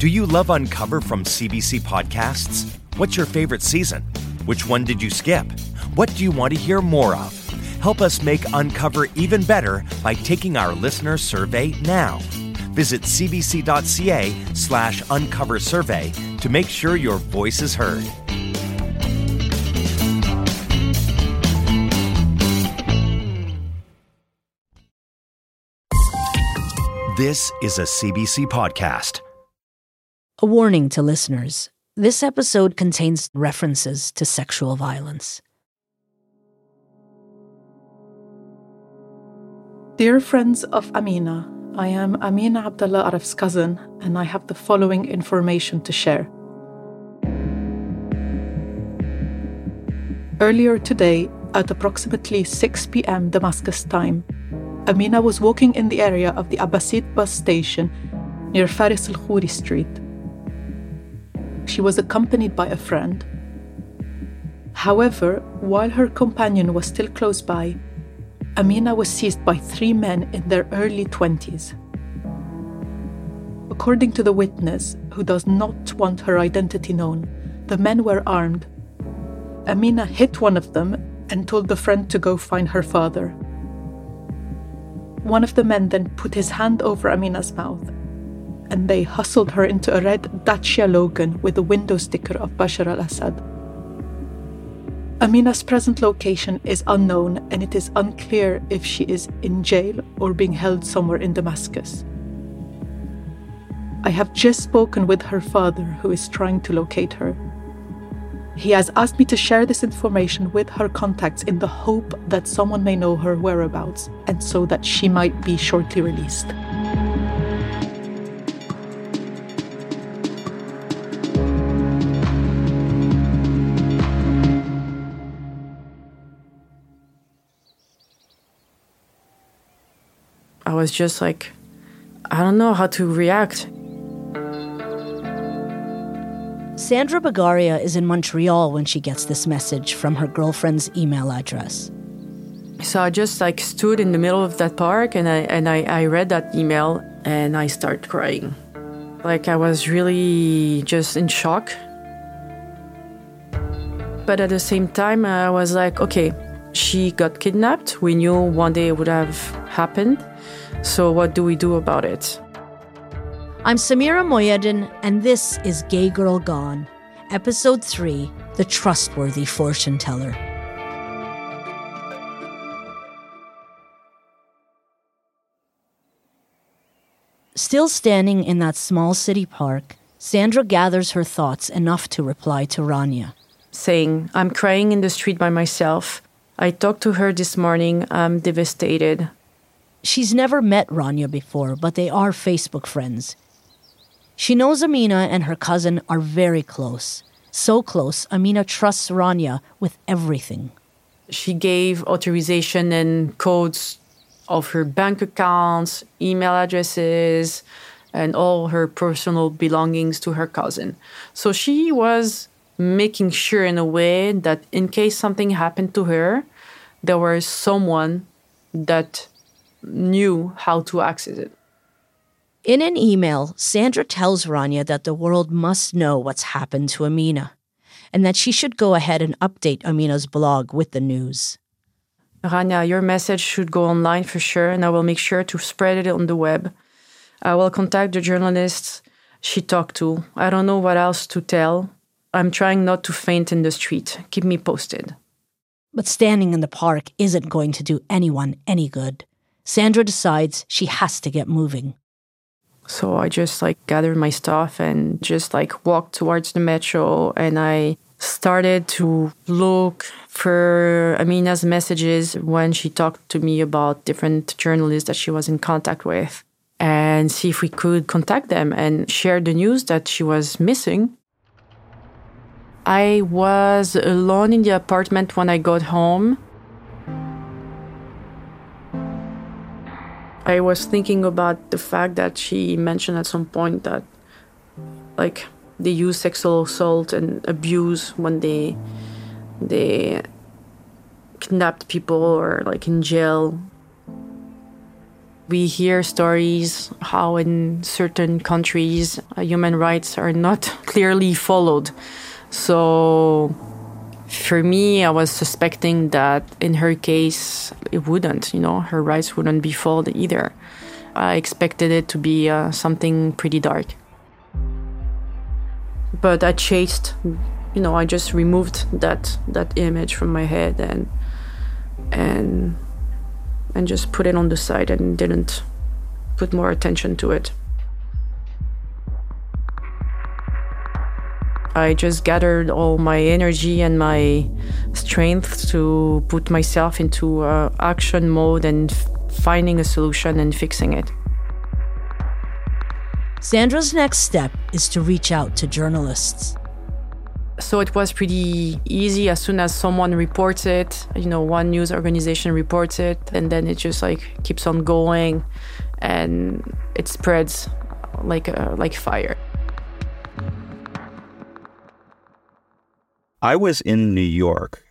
Do you love Uncover from CBC Podcasts? What's your favorite season? Which one did you skip? What do you want to hear more of? Help us make Uncover even better by taking our listener survey now. Visit cbc.ca slash uncover survey to make sure your voice is heard. This is a CBC podcast. A warning to listeners this episode contains references to sexual violence. Dear friends of Amina, I am Amina Abdullah Araf's cousin, and I have the following information to share. Earlier today, at approximately 6 pm Damascus time, Amina was walking in the area of the Abbasid bus station near Faris al Khouri Street. She was accompanied by a friend. However, while her companion was still close by, Amina was seized by three men in their early 20s. According to the witness, who does not want her identity known, the men were armed. Amina hit one of them and told the friend to go find her father. One of the men then put his hand over Amina's mouth, and they hustled her into a red Dacia Logan with a window sticker of Bashar al Assad. Amina's present location is unknown, and it is unclear if she is in jail or being held somewhere in Damascus. I have just spoken with her father, who is trying to locate her. He has asked me to share this information with her contacts in the hope that someone may know her whereabouts and so that she might be shortly released. Was just like, I don't know how to react. Sandra Bagaria is in Montreal when she gets this message from her girlfriend's email address. So I just like stood in the middle of that park and I and I, I read that email and I started crying. Like I was really just in shock. But at the same time I was like, okay, she got kidnapped. We knew one day it would have happened. So what do we do about it? I'm Samira Mohyeddin, and this is Gay Girl Gone, Episode 3 The Trustworthy Fortune Teller. Still standing in that small city park, Sandra gathers her thoughts enough to reply to Rania. Saying, I'm crying in the street by myself. I talked to her this morning. I'm devastated. She's never met Rania before, but they are Facebook friends. She knows Amina and her cousin are very close. So close, Amina trusts Rania with everything. She gave authorization and codes of her bank accounts, email addresses, and all her personal belongings to her cousin. So she was making sure, in a way, that in case something happened to her, there was someone that knew how to access it. In an email, Sandra tells Rania that the world must know what's happened to Amina and that she should go ahead and update Amina's blog with the news. Rania, your message should go online for sure, and I will make sure to spread it on the web. I will contact the journalists she talked to. I don't know what else to tell. I'm trying not to faint in the street. Keep me posted. But standing in the park isn't going to do anyone any good. Sandra decides she has to get moving. So I just like gathered my stuff and just like walked towards the metro and I started to look for Amina's messages when she talked to me about different journalists that she was in contact with and see if we could contact them and share the news that she was missing. I was alone in the apartment when I got home I was thinking about the fact that she mentioned at some point that, like, they use sexual assault and abuse when they they kidnapped people or like in jail. We hear stories how in certain countries uh, human rights are not clearly followed. So for me, I was suspecting that in her case, it wouldn't, you know, her rights wouldn't be followed either. I expected it to be uh, something pretty dark. But I chased, you know, I just removed that that image from my head and and and just put it on the side and didn't put more attention to it. I just gathered all my energy and my strength to put myself into uh, action mode and f- finding a solution and fixing it. Sandra's next step is to reach out to journalists. So it was pretty easy as soon as someone reports it, you know, one news organization reports it, and then it just like keeps on going and it spreads like uh, like fire. I was in New York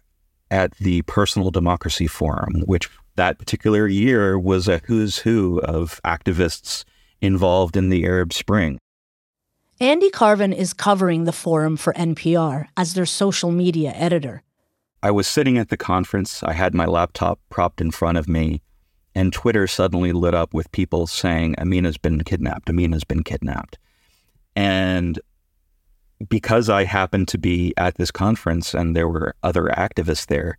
at the Personal Democracy Forum, which that particular year was a who's who of activists involved in the Arab Spring. Andy Carvin is covering the forum for NPR as their social media editor. I was sitting at the conference. I had my laptop propped in front of me, and Twitter suddenly lit up with people saying, Amina's been kidnapped, Amina's been kidnapped. And because I happened to be at this conference and there were other activists there,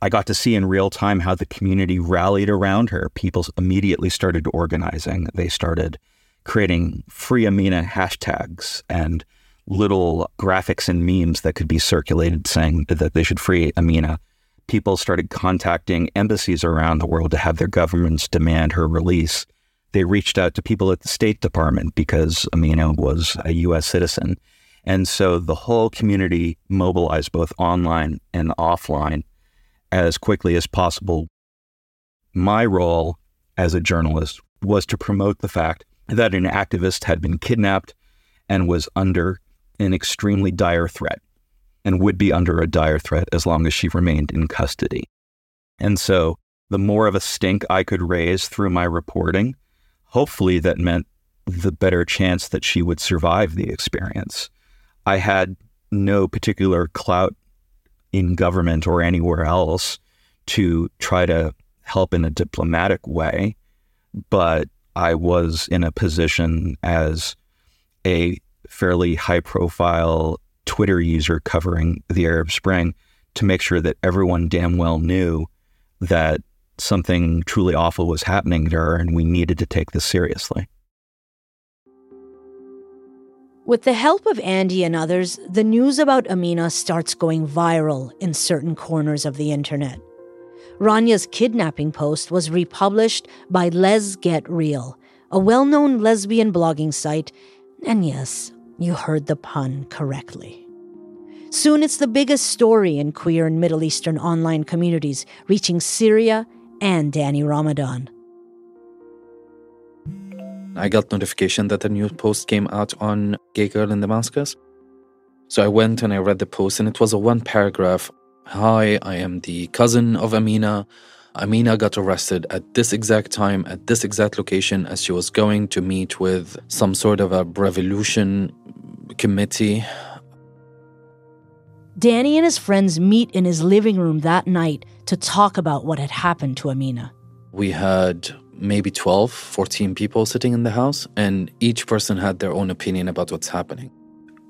I got to see in real time how the community rallied around her. People immediately started organizing. They started creating free Amina hashtags and little graphics and memes that could be circulated saying that they should free Amina. People started contacting embassies around the world to have their governments demand her release. They reached out to people at the State Department because Amina was a U.S. citizen. And so the whole community mobilized both online and offline as quickly as possible. My role as a journalist was to promote the fact that an activist had been kidnapped and was under an extremely dire threat and would be under a dire threat as long as she remained in custody. And so the more of a stink I could raise through my reporting, hopefully that meant the better chance that she would survive the experience. I had no particular clout in government or anywhere else to try to help in a diplomatic way, but I was in a position as a fairly high profile Twitter user covering the Arab Spring to make sure that everyone damn well knew that something truly awful was happening to her and we needed to take this seriously. With the help of Andy and others, the news about Amina starts going viral in certain corners of the internet. Rania's kidnapping post was republished by Lez Get Real, a well known lesbian blogging site, and yes, you heard the pun correctly. Soon it's the biggest story in queer and Middle Eastern online communities, reaching Syria and Danny Ramadan. I got notification that a new post came out on Gay Girl in Damascus. So I went and I read the post, and it was a one paragraph Hi, I am the cousin of Amina. Amina got arrested at this exact time, at this exact location, as she was going to meet with some sort of a revolution committee. Danny and his friends meet in his living room that night to talk about what had happened to Amina. We had maybe 12, 14 people sitting in the house, and each person had their own opinion about what's happening.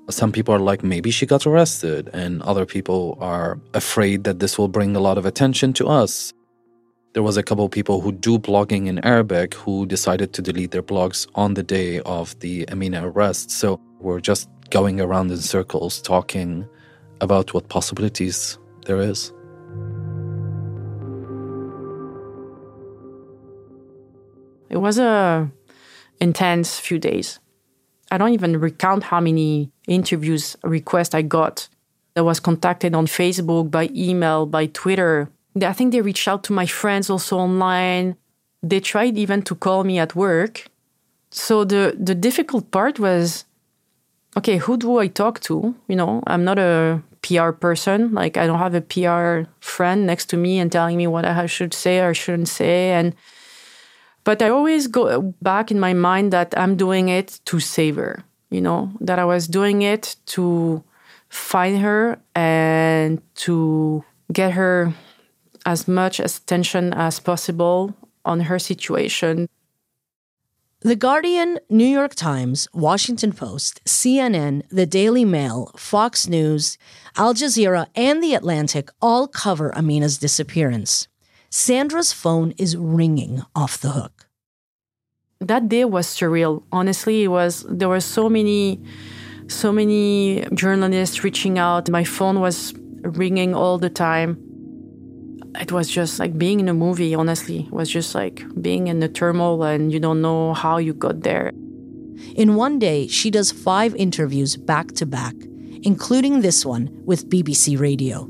Some people are like, maybe she got arrested, and other people are afraid that this will bring a lot of attention to us. There was a couple of people who do blogging in Arabic who decided to delete their blogs on the day of the Amina arrest. So we're just going around in circles talking about what possibilities there is. It was a intense few days. I don't even recount how many interviews requests I got. I was contacted on Facebook, by email, by Twitter. I think they reached out to my friends also online. They tried even to call me at work. So the the difficult part was okay, who do I talk to? You know, I'm not a PR person. Like I don't have a PR friend next to me and telling me what I should say or shouldn't say and But I always go back in my mind that I'm doing it to save her, you know, that I was doing it to find her and to get her as much attention as possible on her situation. The Guardian, New York Times, Washington Post, CNN, The Daily Mail, Fox News, Al Jazeera, and The Atlantic all cover Amina's disappearance. Sandra's phone is ringing off the hook. That day was surreal. Honestly, it was there were so many so many journalists reaching out. My phone was ringing all the time. It was just like being in a movie, honestly. It was just like being in the turmoil and you don't know how you got there. In one day, she does five interviews back to back, including this one with BBC Radio.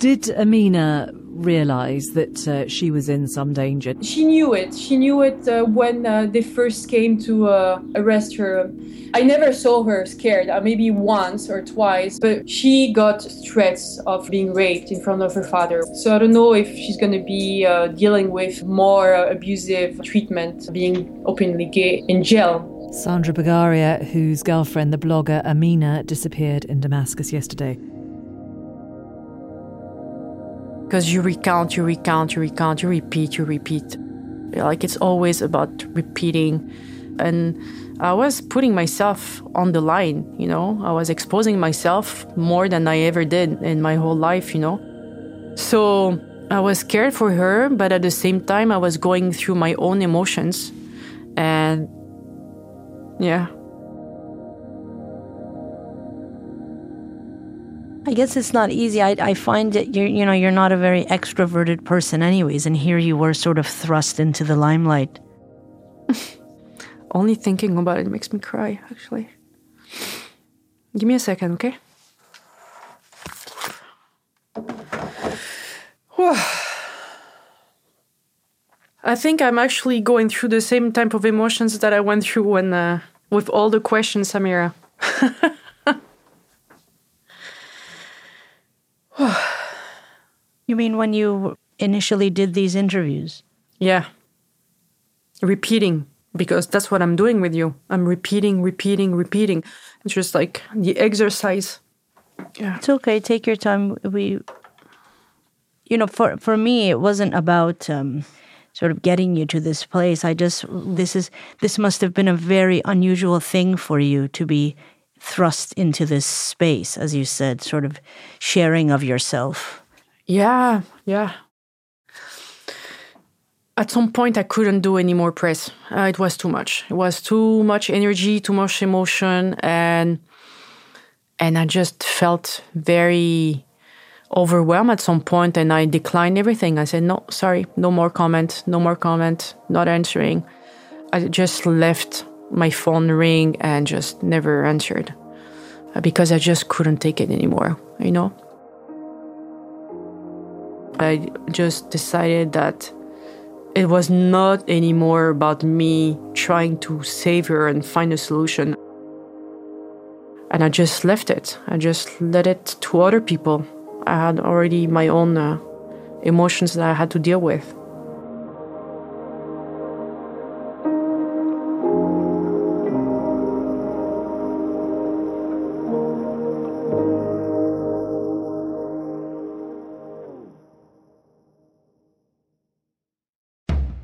Did Amina realize that uh, she was in some danger? She knew it. She knew it uh, when uh, they first came to uh, arrest her. I never saw her scared, uh, maybe once or twice, but she got threats of being raped in front of her father. So I don't know if she's going to be uh, dealing with more abusive treatment, being openly gay in jail. Sandra Bagaria, whose girlfriend, the blogger Amina, disappeared in Damascus yesterday because you recount, you recount, you recount, you repeat, you repeat. Like it's always about repeating. And I was putting myself on the line, you know, I was exposing myself more than I ever did in my whole life, you know. So I was scared for her, but at the same time, I was going through my own emotions. And yeah. I guess it's not easy. I, I find that you're, you know, you're not a very extroverted person, anyways, and here you were sort of thrust into the limelight. Only thinking about it makes me cry, actually. Give me a second, okay? I think I'm actually going through the same type of emotions that I went through when, uh, with all the questions, Samira. you mean when you initially did these interviews? Yeah. Repeating, because that's what I'm doing with you. I'm repeating, repeating, repeating. It's just like the exercise. Yeah. It's okay. Take your time. We, you know, for, for me, it wasn't about um, sort of getting you to this place. I just, this is, this must have been a very unusual thing for you to be thrust into this space, as you said, sort of sharing of yourself. Yeah, yeah. At some point, I couldn't do any more press. Uh, it was too much. It was too much energy, too much emotion, and and I just felt very overwhelmed at some point, and I declined everything. I said, "No, sorry, no more comment, no more comment, not answering." I just left my phone ring and just never answered uh, because I just couldn't take it anymore, you know? I just decided that it was not anymore about me trying to save her and find a solution. And I just left it. I just let it to other people. I had already my own uh, emotions that I had to deal with.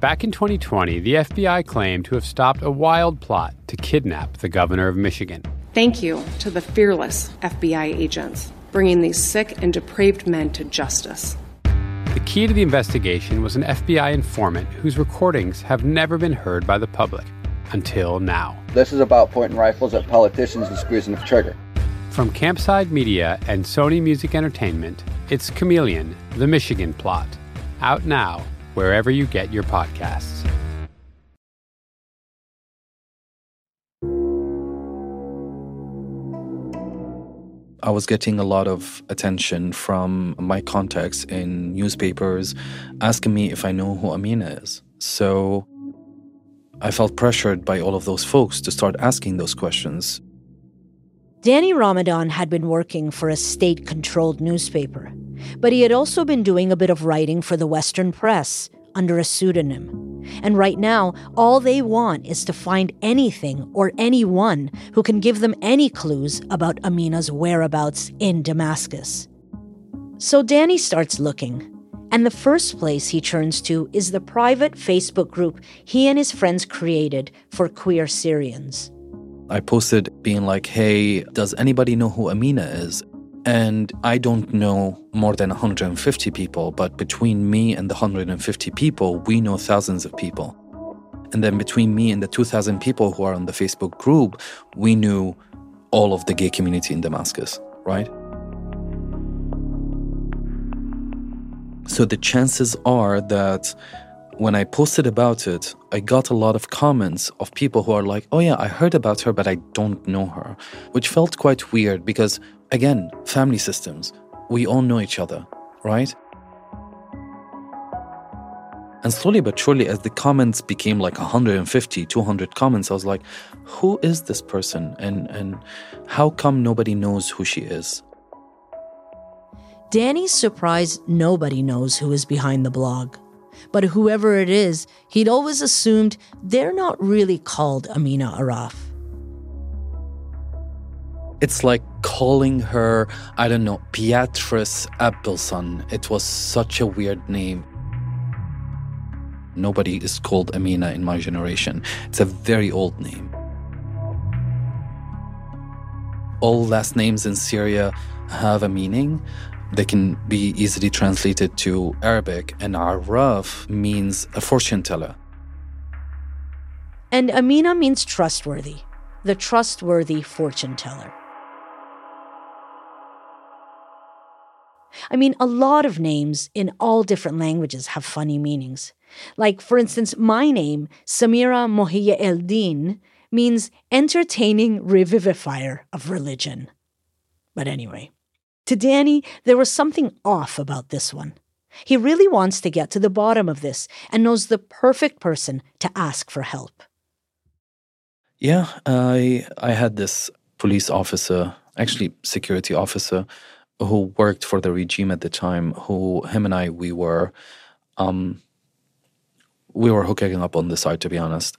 Back in 2020, the FBI claimed to have stopped a wild plot to kidnap the governor of Michigan. Thank you to the fearless FBI agents bringing these sick and depraved men to justice. The key to the investigation was an FBI informant whose recordings have never been heard by the public until now. This is about pointing rifles at politicians and squeezing the trigger. From Campside Media and Sony Music Entertainment, it's Chameleon, the Michigan Plot. Out now wherever you get your podcasts. I was getting a lot of attention from my contacts in newspapers asking me if I know who Amina is. So I felt pressured by all of those folks to start asking those questions. Danny Ramadan had been working for a state controlled newspaper, but he had also been doing a bit of writing for the Western press under a pseudonym. And right now, all they want is to find anything or anyone who can give them any clues about Amina's whereabouts in Damascus. So Danny starts looking. And the first place he turns to is the private Facebook group he and his friends created for queer Syrians. I posted being like, hey, does anybody know who Amina is? And I don't know more than 150 people, but between me and the 150 people, we know thousands of people. And then between me and the 2,000 people who are on the Facebook group, we knew all of the gay community in Damascus, right? So the chances are that when I posted about it, I got a lot of comments of people who are like, oh, yeah, I heard about her, but I don't know her, which felt quite weird because, again, family systems, we all know each other, right? And slowly but surely, as the comments became like 150, 200 comments, I was like, who is this person? And, and how come nobody knows who she is? Danny's surprised nobody knows who is behind the blog. But whoever it is, he'd always assumed they're not really called Amina Araf. It's like calling her, I don't know, Beatrice Appelson. It was such a weird name. Nobody is called Amina in my generation. It's a very old name. All last names in Syria have a meaning, they can be easily translated to Arabic, and Araf means a fortune teller. And Amina means trustworthy, the trustworthy fortune teller. I mean, a lot of names in all different languages have funny meanings. Like, for instance, my name, Samira Mohyeddin, means entertaining revivifier of religion. But anyway. To Danny, there was something off about this one. He really wants to get to the bottom of this and knows the perfect person to ask for help. Yeah, I I had this police officer, actually security officer, who worked for the regime at the time. Who him and I we were, um, we were hooking up on the side to be honest,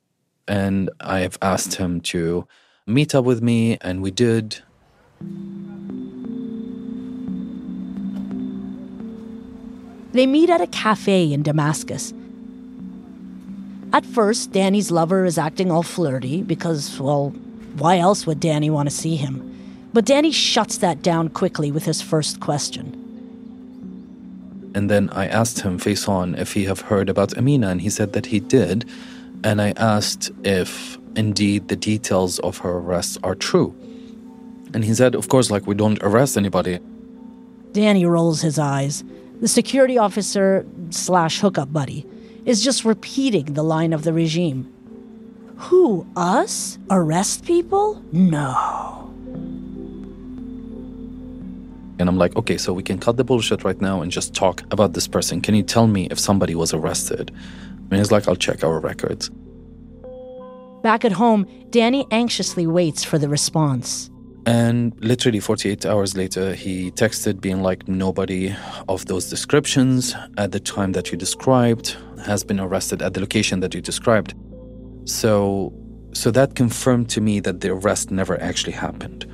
and I have asked him to meet up with me, and we did. They meet at a cafe in Damascus. At first, Danny's lover is acting all flirty because, well, why else would Danny want to see him? But Danny shuts that down quickly with his first question. And then I asked him face on if he have heard about Amina, and he said that he did. And I asked if indeed the details of her arrest are true. And he said, of course, like we don't arrest anybody. Danny rolls his eyes. The security officer slash hookup buddy is just repeating the line of the regime. Who, us? Arrest people? No. And I'm like, okay, so we can cut the bullshit right now and just talk about this person. Can you tell me if somebody was arrested? And he's like, I'll check our records. Back at home, Danny anxiously waits for the response. And literally 48 hours later, he texted being like, nobody of those descriptions at the time that you described has been arrested at the location that you described. So, so that confirmed to me that the arrest never actually happened.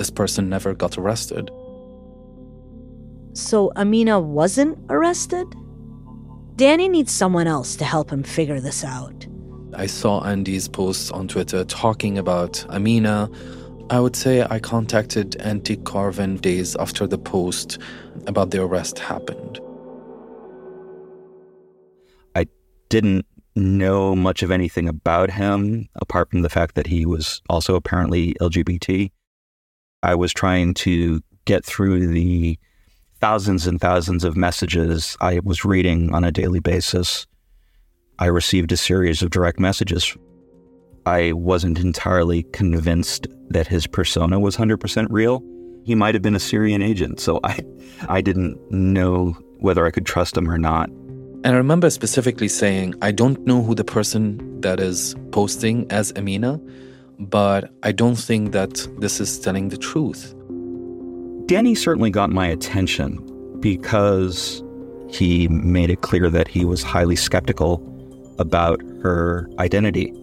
This person never got arrested. So Amina wasn't arrested? Danny needs someone else to help him figure this out. I saw Andy's posts on Twitter talking about Amina. I would say I contacted Andy Carvin days after the post about the arrest happened. I didn't know much of anything about him apart from the fact that he was also apparently LGBT. I was trying to get through the thousands and thousands of messages I was reading on a daily basis. I received a series of direct messages. I wasn't entirely convinced that his persona was 100% real. He might have been a Syrian agent, so I, I didn't know whether I could trust him or not. And I remember specifically saying, I don't know who the person that is posting as Amina, but I don't think that this is telling the truth. Danny certainly got my attention because he made it clear that he was highly skeptical about her identity.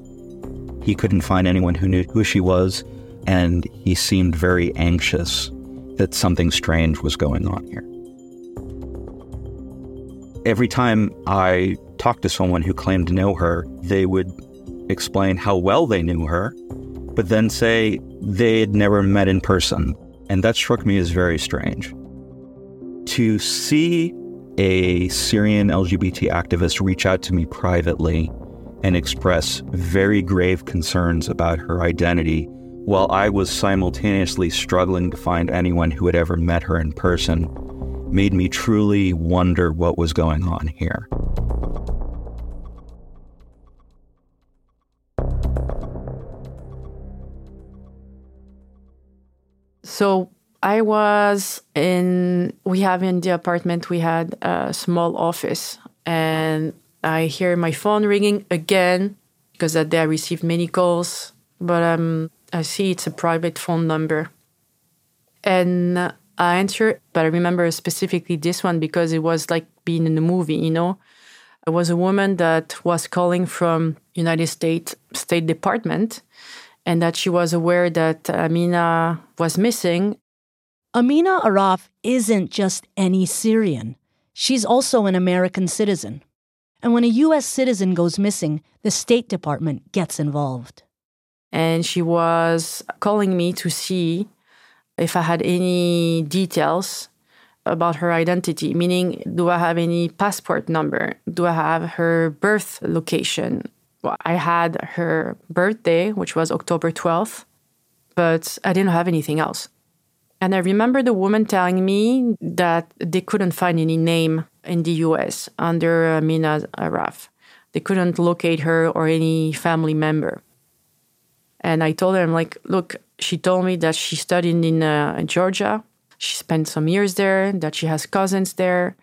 He couldn't find anyone who knew who she was, and he seemed very anxious that something strange was going on here. Every time I talked to someone who claimed to know her, they would explain how well they knew her, but then say they had never met in person. And that struck me as very strange. To see a Syrian LGBT activist reach out to me privately and express very grave concerns about her identity while I was simultaneously struggling to find anyone who had ever met her in person made me truly wonder what was going on here. So I was in, we have in the apartment, we had a small office, and I hear my phone ringing again because that day I received many calls, but um, I see it's a private phone number. And I answer, but I remember specifically this one because it was like being in a movie, you know. It was a woman that was calling from United States State Department and that she was aware that Amina was missing. Amina Araf isn't just any Syrian. She's also an American citizen. And when a U.S. citizen goes missing, the State Department gets involved. And she was calling me to see if I had any details about her identity, meaning, do I have any passport number? Do I have her birth location? I had her birthday, which was October 12th, but I didn't have anything else. And I remember the woman telling me that they couldn't find any name in the US under Mina Araf. They couldn't locate her or any family member. And I told her, I'm like, look, she told me that she studied in, uh, in Georgia. She spent some years there, that she has cousins there.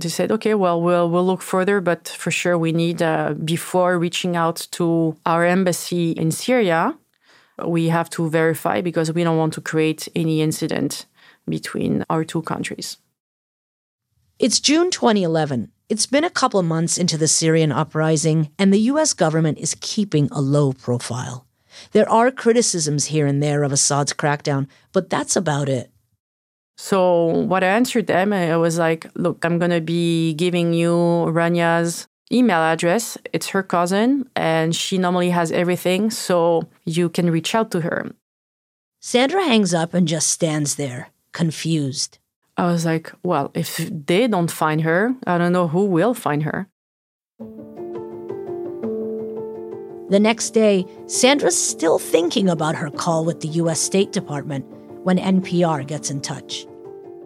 They said, okay, well, we'll, we'll look further, but for sure we need, uh, before reaching out to our embassy in Syria, we have to verify because we don't want to create any incident between our two countries. It's June 2011. It's been a couple months into the Syrian uprising, and the US government is keeping a low profile. There are criticisms here and there of Assad's crackdown, but that's about it. So, what I answered them, I was like, look, I'm going to be giving you Rania's email address. It's her cousin, and she normally has everything, so you can reach out to her. Sandra hangs up and just stands there, confused. I was like, well, if they don't find her, I don't know who will find her. The next day, Sandra's still thinking about her call with the US State Department when NPR gets in touch.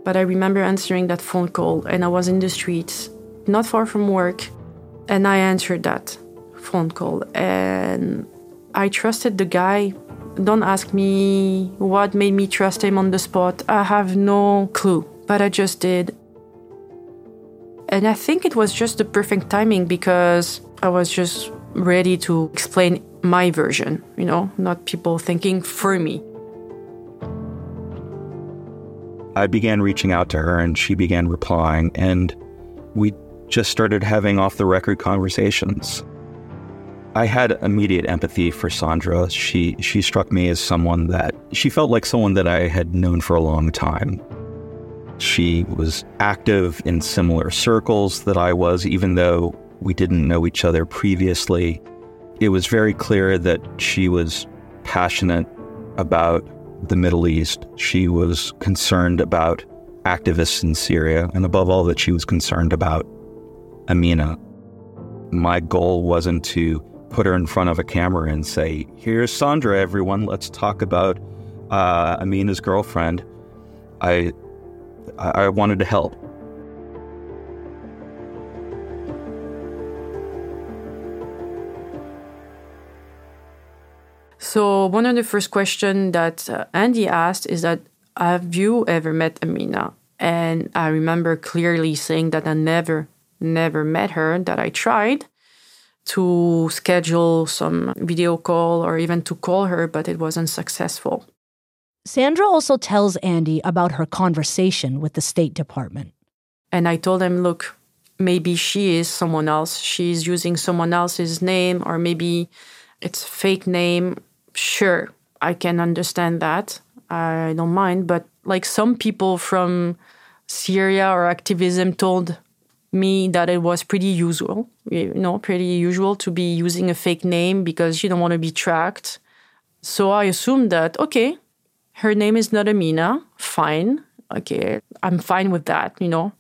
But I remember answering that phone call, and I was in the streets, not far from work, and I answered that phone call. And I trusted the guy. Don't ask me what made me trust him on the spot. I have no clue, but I just did. And I think it was just the perfect timing because I was just ready to explain my version, you know, not people thinking for me. I began reaching out to her and she began replying, and we just started having off the record conversations. I had immediate empathy for Sandra. She she struck me as someone that she felt like someone that I had known for a long time. She was active in similar circles that I was, even though we didn't know each other previously. It was very clear that she was passionate about the Middle East. She was concerned about activists in Syria, and above all, that she was concerned about Amina. My goal wasn't to put her in front of a camera and say, Here's Sandra, everyone, let's talk about uh, Amina's girlfriend. I, I wanted to help. So one of the first questions that uh, Andy asked is that have you ever met Amina? And I remember clearly saying that I never, never met her, that I tried to schedule some video call or even to call her, but it wasn't successful. Sandra also tells Andy about her conversation with the State Department. And I told him, look, maybe she is someone else. She's using someone else's name, or maybe it's a fake name. Sure, I can understand that. I don't mind. But like some people from Syria or activism told me that it was pretty usual, you know, pretty usual to be using a fake name because you don't want to be tracked. So I assumed that, okay, her name is not Amina, fine. Okay, I'm fine with that, you know.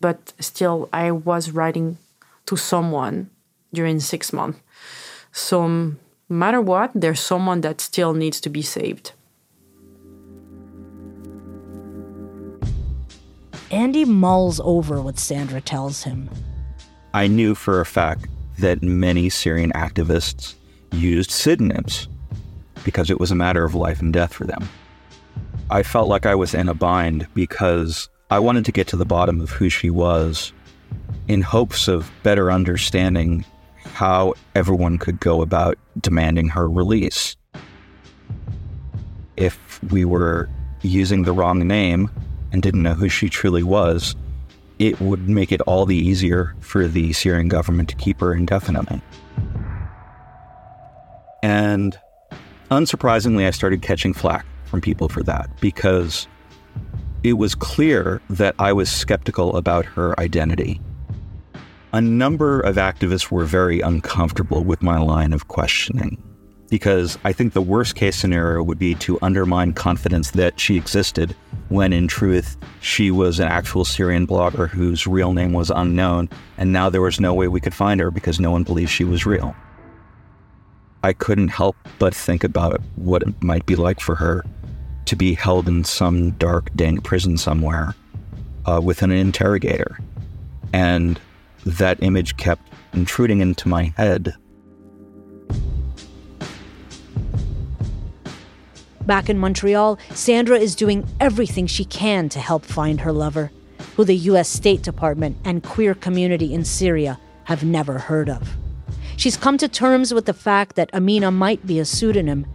But still, I was writing to someone during six months. So, no matter what, there's someone that still needs to be saved. Andy mulls over what Sandra tells him. I knew for a fact that many Syrian activists used pseudonyms because it was a matter of life and death for them. I felt like I was in a bind because I wanted to get to the bottom of who she was in hopes of better understanding how everyone could go about demanding her release. If we were using the wrong name, and didn't know who she truly was, it would make it all the easier for the Syrian government to keep her indefinitely. And unsurprisingly, I started catching flack from people for that because it was clear that I was skeptical about her identity. A number of activists were very uncomfortable with my line of questioning because I think the worst case scenario would be to undermine confidence that she existed when in truth she was an actual Syrian blogger whose real name was unknown, and now there was no way we could find her because no one believed she was real. I couldn't help but think about what it might be like for her to be held in some dark, dank prison somewhere uh, with an interrogator. And that image kept intruding into my head Back in Montreal, Sandra is doing everything she can to help find her lover, who the US State Department and queer community in Syria have never heard of. She's come to terms with the fact that Amina might be a pseudonym,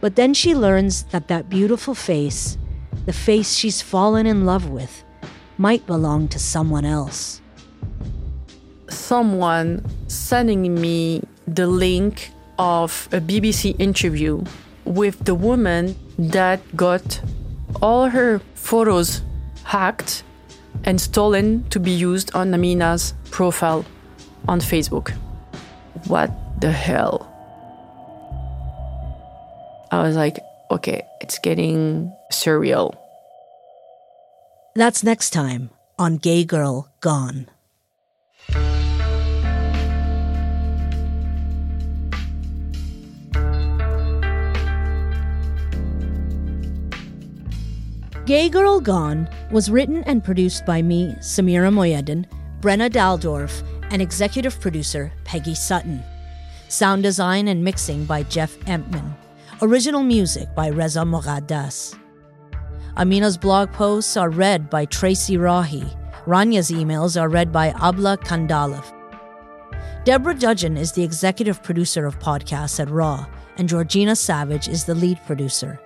but then she learns that that beautiful face, the face she's fallen in love with, might belong to someone else. Someone sending me the link of a BBC interview with the woman that got all her photos hacked and stolen to be used on Amina's profile on Facebook. What the hell? I was like, okay, it's getting surreal. That's next time on Gay Girl Gone. Gay Girl Gone was written and produced by me, Samira Mohyeddin, Brenna Daldorf, and executive producer Peggy Sutton. Sound design and mixing by Jeff Empman. Original music by Reza Mogaddas. Amina's blog posts are read by Tracy Rahi. Rania's emails are read by Abla Kandalaft. Deborah Dudgeon is the executive producer of podcasts at Raw, and Georgina Savage is the lead producer.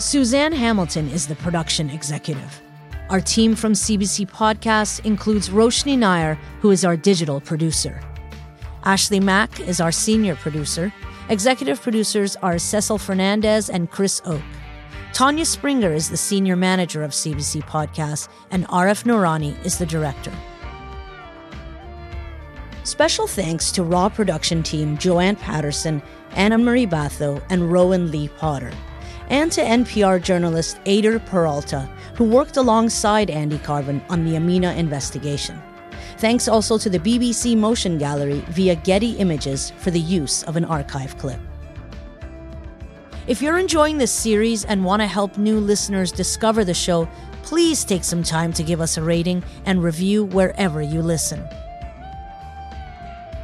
Suzanne Hamilton is the production executive. Our team from CBC Podcasts includes Roshni Nair, who is our digital producer. Ashley Mack is our senior producer. Executive producers are Cecil Fernandez and Chris Oke. Tanya Springer is the senior manager of CBC Podcasts, and Arif Noorani is the director. Special thanks to Raw production team Joanne Patterson, Anna Marie Batho, and Rowan Lee Potter and to NPR journalist Eyder Peralta, who worked alongside Andy Carvin on the Amina investigation. Thanks also to the BBC Motion Gallery via Getty Images for the use of an archive clip. If you're enjoying this series and want to help new listeners discover the show, please take some time to give us a rating and review wherever you listen.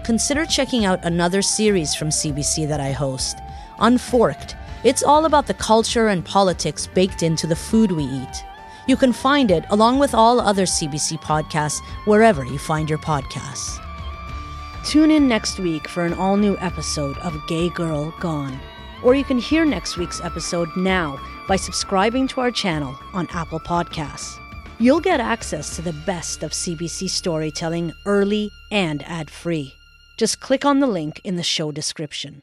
Consider checking out another series from CBC that I host, Unforked it's all about the culture and politics baked into the food we eat. You can find it along with all other CBC podcasts wherever you find your podcasts. Tune in next week for an all new episode of Gay Girl Gone. Or you can hear next week's episode now by subscribing to our channel on Apple Podcasts. You'll get access to the best of CBC storytelling early and ad free. Just click on the link in the show description.